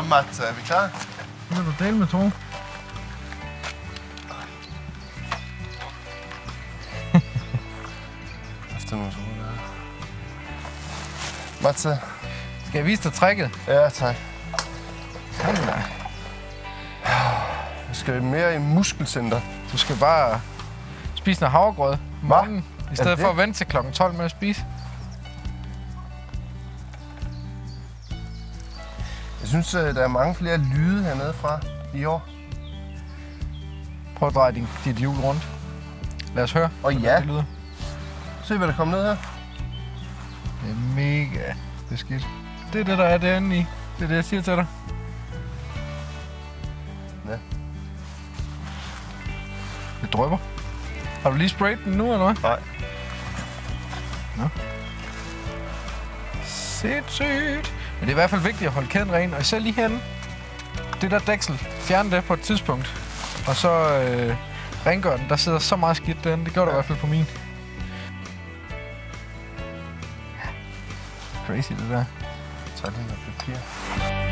Så, Mats, er vi klar? Nu kan du dele med to. Efter nogle soda. Mats, Skal jeg vise dig tricket? ja, tak. Sådan der. Vi skal mere i muskelcenter. Du skal bare spise noget havregrød om Hva? morgenen, i stedet det? for at vente til kl. 12 med at spise. Jeg synes, øh, der er mange flere lyde hernede fra i år. Prøv at dreje din, dit hjul rundt. Lad os høre, Og ja, det lyder. se hvad der kommer ned her. Det er mega beskidt. Det er det, der er derinde i. Det er det, jeg siger til dig. Ja. Det drøber. Har du lige sprayet den nu, eller hvad? Nej. Sindssygt. Men det er i hvert fald vigtigt at holde kæden ren, og især lige herinde. Det der dæksel, fjern det på et tidspunkt. Og så øh, rengør den. Der sidder så meget skidt derinde. Det gjorde der i hvert fald på min. Crazy, det der. Så lige noget papir.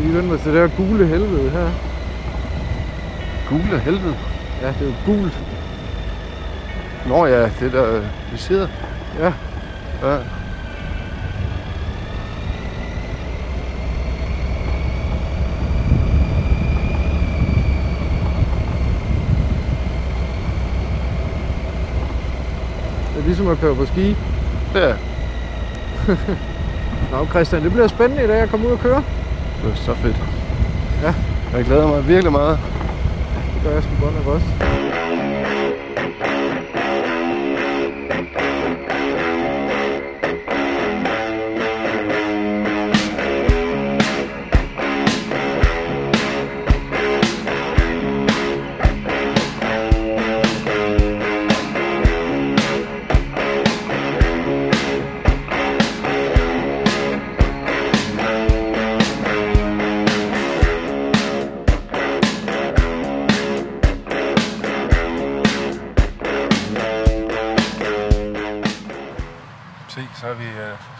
Lige vende mig til det der gule helvede her. Gule helvede. Ja, det er jo gult. Nå ja, det der, vi sidder. Ja. Ja. Det er ligesom at køre på ski. Ja, Nå, Christian, det bliver spændende i dag at komme ud og køre. Det er så fedt. Ja. Jeg glæder mig virkelig meget. Det gør jeg sgu godt nok også.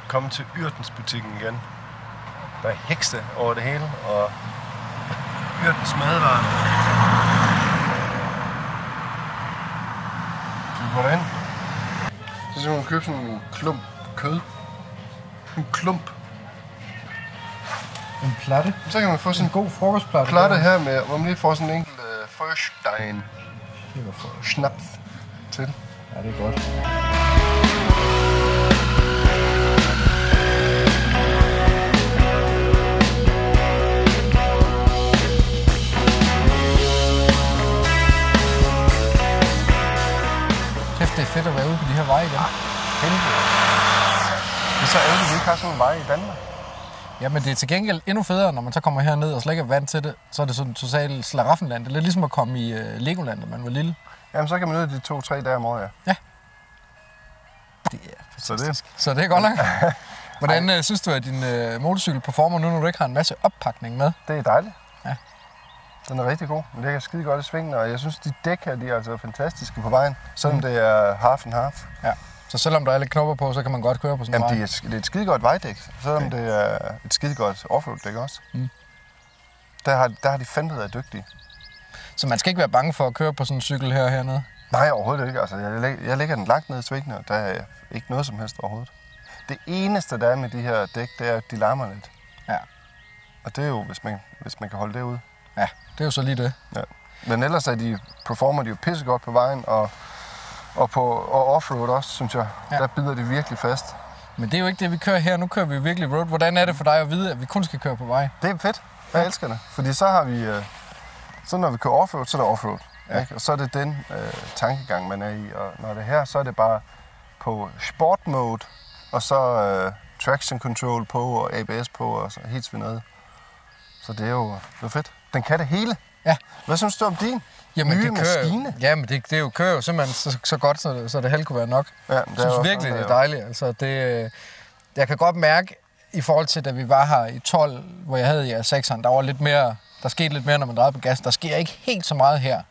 Kommet til Yrtens butikken igen. Der er hekse over det hele, og Yrtens madvarer. Så vi går derind. Så skal man købe sådan en klump kød. En klump. En platte. Så kan man få sådan En god frokostplatte. platte her med, hvor man lige får sådan en enkelt øh, for... snaps til. Ja, det er godt. Her veje igen. Helvede. Det er så ærgerligt, at vi ikke har sådan en vej i Danmark. Jamen, det er til gengæld endnu federe, når man så kommer herned og slet ikke er vant til det. Så er det sådan totalt slaraffenland. Det er lidt ligesom at komme i uh, Legoland, da man var lille. Jamen, så kan man ud de to-tre dage om året, ja. Det er Så det, fantastisk. Så det er godt nok. Hvordan uh, synes du, at din uh, motorcykel performer nu, når du ikke har en masse oppakning med? det er dejligt. Den er rigtig god. Den ligger skide godt i svingene, og jeg synes, de dæk her, de er altså fantastiske på vejen. Selvom det er half and half. Ja. Så selvom der er lidt knopper på, så kan man godt køre på sådan en Jamen, vej. det er, det er et skide godt vejdæk, selvom Okay. det er et skide godt offroad-dæk også. Mm. Der, har, der har de fandme været dygtige. Så man skal ikke være bange for at køre på sådan en cykel her hernede. Nej, overhovedet ikke. Altså, jeg, læg, jeg lægger den langt ned i svingene, og der er ikke noget som helst overhovedet. Det eneste, der er med de her dæk, det er, at de larmer lidt. Ja. Og det er jo, hvis man, hvis man kan holde det ud. Ja, det er jo så lige det. Men ellers er de, performer de jo pissegodt på vejen, og, og, på, og offroad også, synes jeg. Ja. Ja. Der bider de virkelig fast. Men det er jo ikke det, vi kører her. Nu kører vi virkelig road. Hvordan er det for dig at vide, at vi kun skal køre på vej? Det er fedt. Jeg Ja. elsker det. Fordi så har vi... Øh, så når vi kører offroad, så er det offroad. Ja. Ja. Ikke? Og så er det den øh, tankegang, man er i. Og når det er her, så er det bare på sport mode, og så øh, traction control på, og ABS på, og så helt svindet. Så det er jo det er fedt. Den kan det hele. Ja. Hvad synes du om din? Jamen, Nye det kører, maskine? Jamen, det, det er jo, kører jo simpelthen så, så godt, så, så det helst kunne være nok. Ja, Jeg synes virkelig, det er dejligt. Altså, det, øh, jeg kan godt mærke, i forhold til, da vi var her i 12, hvor jeg havde i R6'eren, der var lidt mere, der skete lidt mere, når man drejede på gas. Der sker ikke helt så meget her.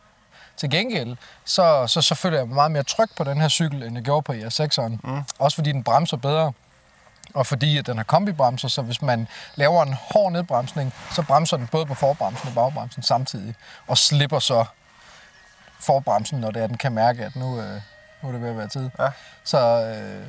Til gengæld, så, så, så føler jeg mig meget mere tryg på den her cykel, end jeg gjorde på IR6'eren. Mm. Også fordi den bremser bedre, og fordi at den har kombibremser, så hvis man laver en hård nedbremsning, så bremser den både på forbremsen og bagbremsen samtidig, og slipper så forbremsen, når det er, den kan mærke, at nu, øh, nu er det ved at være tid. Ja. Så øh,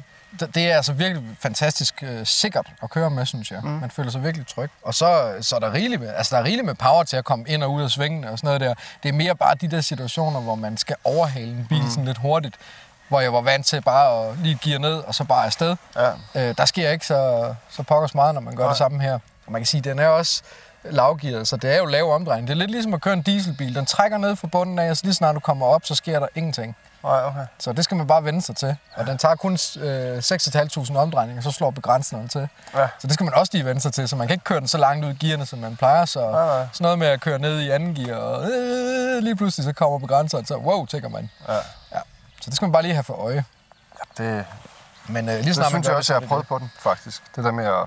det- er altså virkelig fantastisk øh, sikkert at køre med, synes jeg. Mm. Man føler sig virkelig tryg. Og så, så er der rigeligt med, altså der er rigeligt med power til at komme ind og ud af svingene og sådan noget der. Det er mere bare de der situationer, hvor man skal overhale en bil mm. sådan lidt hurtigt, hvor jeg var vant til bare at lige gear ned og så bare afsted. Ja. Øh, der sker ikke så, så pokkers meget, når man gør Nej. det samme her. Og man kan sige, at den er også lavgearet, så det er jo lav omdrejning. Det er lidt ligesom at køre en dieselbil. Den trækker ned fra bunden af, og så lige snart du kommer op, så sker der ingenting. Nej, okay. Så det skal man bare vende sig til. Og den tager kun øh, 6.500 omdrejninger, så slår begrænsningen til. Ja. Så det skal man også lige vende sig til, så man kan ikke køre den så langt ud i gearne, som man plejer. Så Nej, nej. sådan noget med at køre ned i anden gear, og øh, lige pludselig så kommer begrænseren, så wow, tænker man. Ja. Ja. Så det skal man bare lige have for øje. Det, Men øh, lige det snart man synes jeg det, også, så jeg har det prøvet på den, faktisk. Det der med at...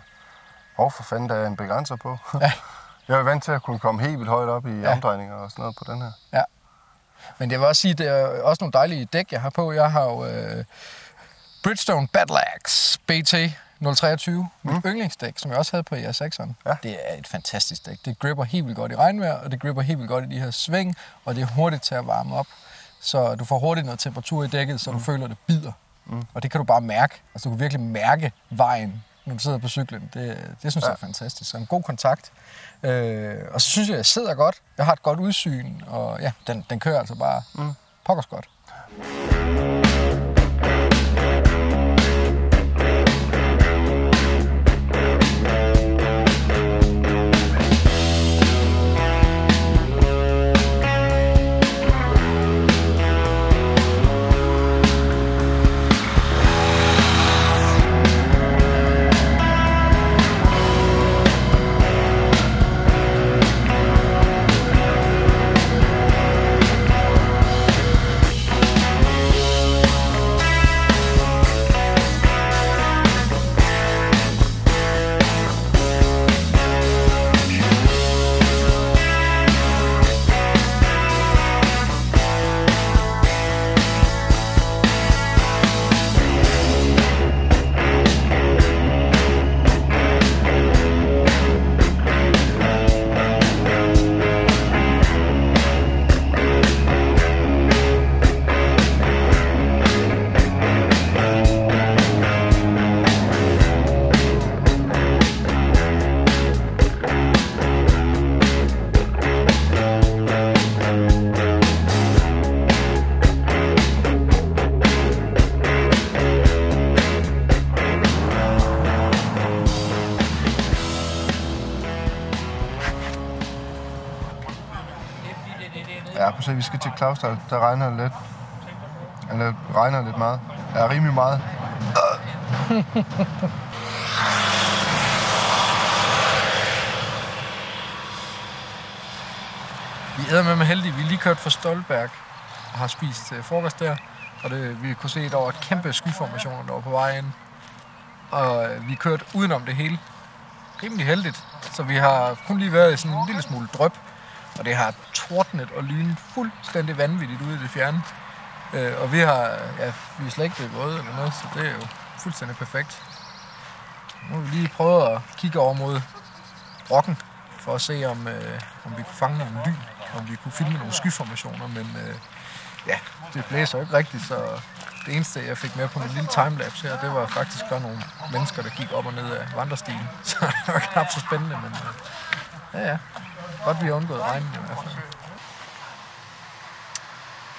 Åh, for fanden, der er en begrænser på. Ja. Jeg er vant til at kunne komme helt vildt højt op i Ja. ja. omdrejninger og sådan noget på den her. Ja. Men jeg vil også sige, det er også nogle dejlige dæk, jeg har på. Jeg har jo øh, Bridgestone Battleaxe BT 023, mit mm. yndlingsdæk, som jeg også havde på IR6'eren. Ja. Det er et fantastisk dæk. Det gripper helt vildt godt i regnvejr, og det gripper helt vildt godt i de her sving, og det er hurtigt til at varme op. Så du får hurtigt noget temperatur i dækket, så du føler, det bider. Mm. Og det kan du bare mærke. Altså, du kan virkelig mærke vejen, når du sidder på cyklen. Det, det synes ja. jeg er fantastisk. Så en god kontakt. Øh, og så synes jeg, jeg sidder godt. Jeg har et godt udsyn, og ja, den, den kører altså bare mm. pokkers godt. Vi skal til Clausdal. Der regner lidt. Eller regner lidt meget. Ja, rimelig meget. Vi er med med heldige. Vi er lige kørt fra Stolberg og har spist øh, frokost der. Og det, vi kunne se, at der var et kæmpe skyformationer, der var på vej ind. Og øh, vi kørte udenom det hele. Rimelig heldigt. Så vi har kun lige været i sådan en lille smule drøb. Og det har tordnet og lynet fuldstændig vanvittigt ude i det fjerne. Øh, og vi har, ja, vi er slet ikke blevet våde eller noget, så det er jo fuldstændig perfekt. Nu har vi lige prøvet at kigge over mod Brokken, for at se, om, øh, om vi kunne fange nogle lyn, om vi kunne filme nogle skyformationer, men øh, ja, det blæser jo ikke rigtigt, så det eneste, jeg fik med på min lille timelapse her, det var faktisk bare nogle mennesker, der gik op og ned af vandrestilen. Så det var knap så spændende, men øh, ja, ja. Godt, vi har undgået regnen i hvert fald.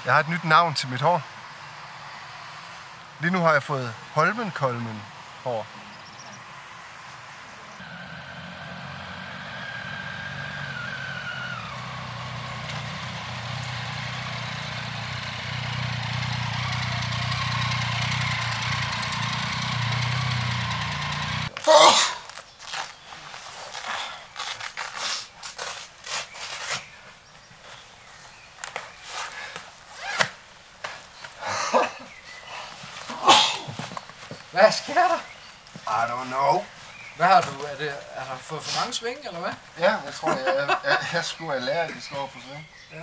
Jeg har et nyt navn til mit hår. Lige nu har jeg fået Holmenkolmen hår. Hvad sker der? I don't know. Hvad har du? Er, det, er der fået for mange sving, eller hvad? Ja, jeg tror, jeg, jeg, jeg, jeg skulle de slår på sving. Ja.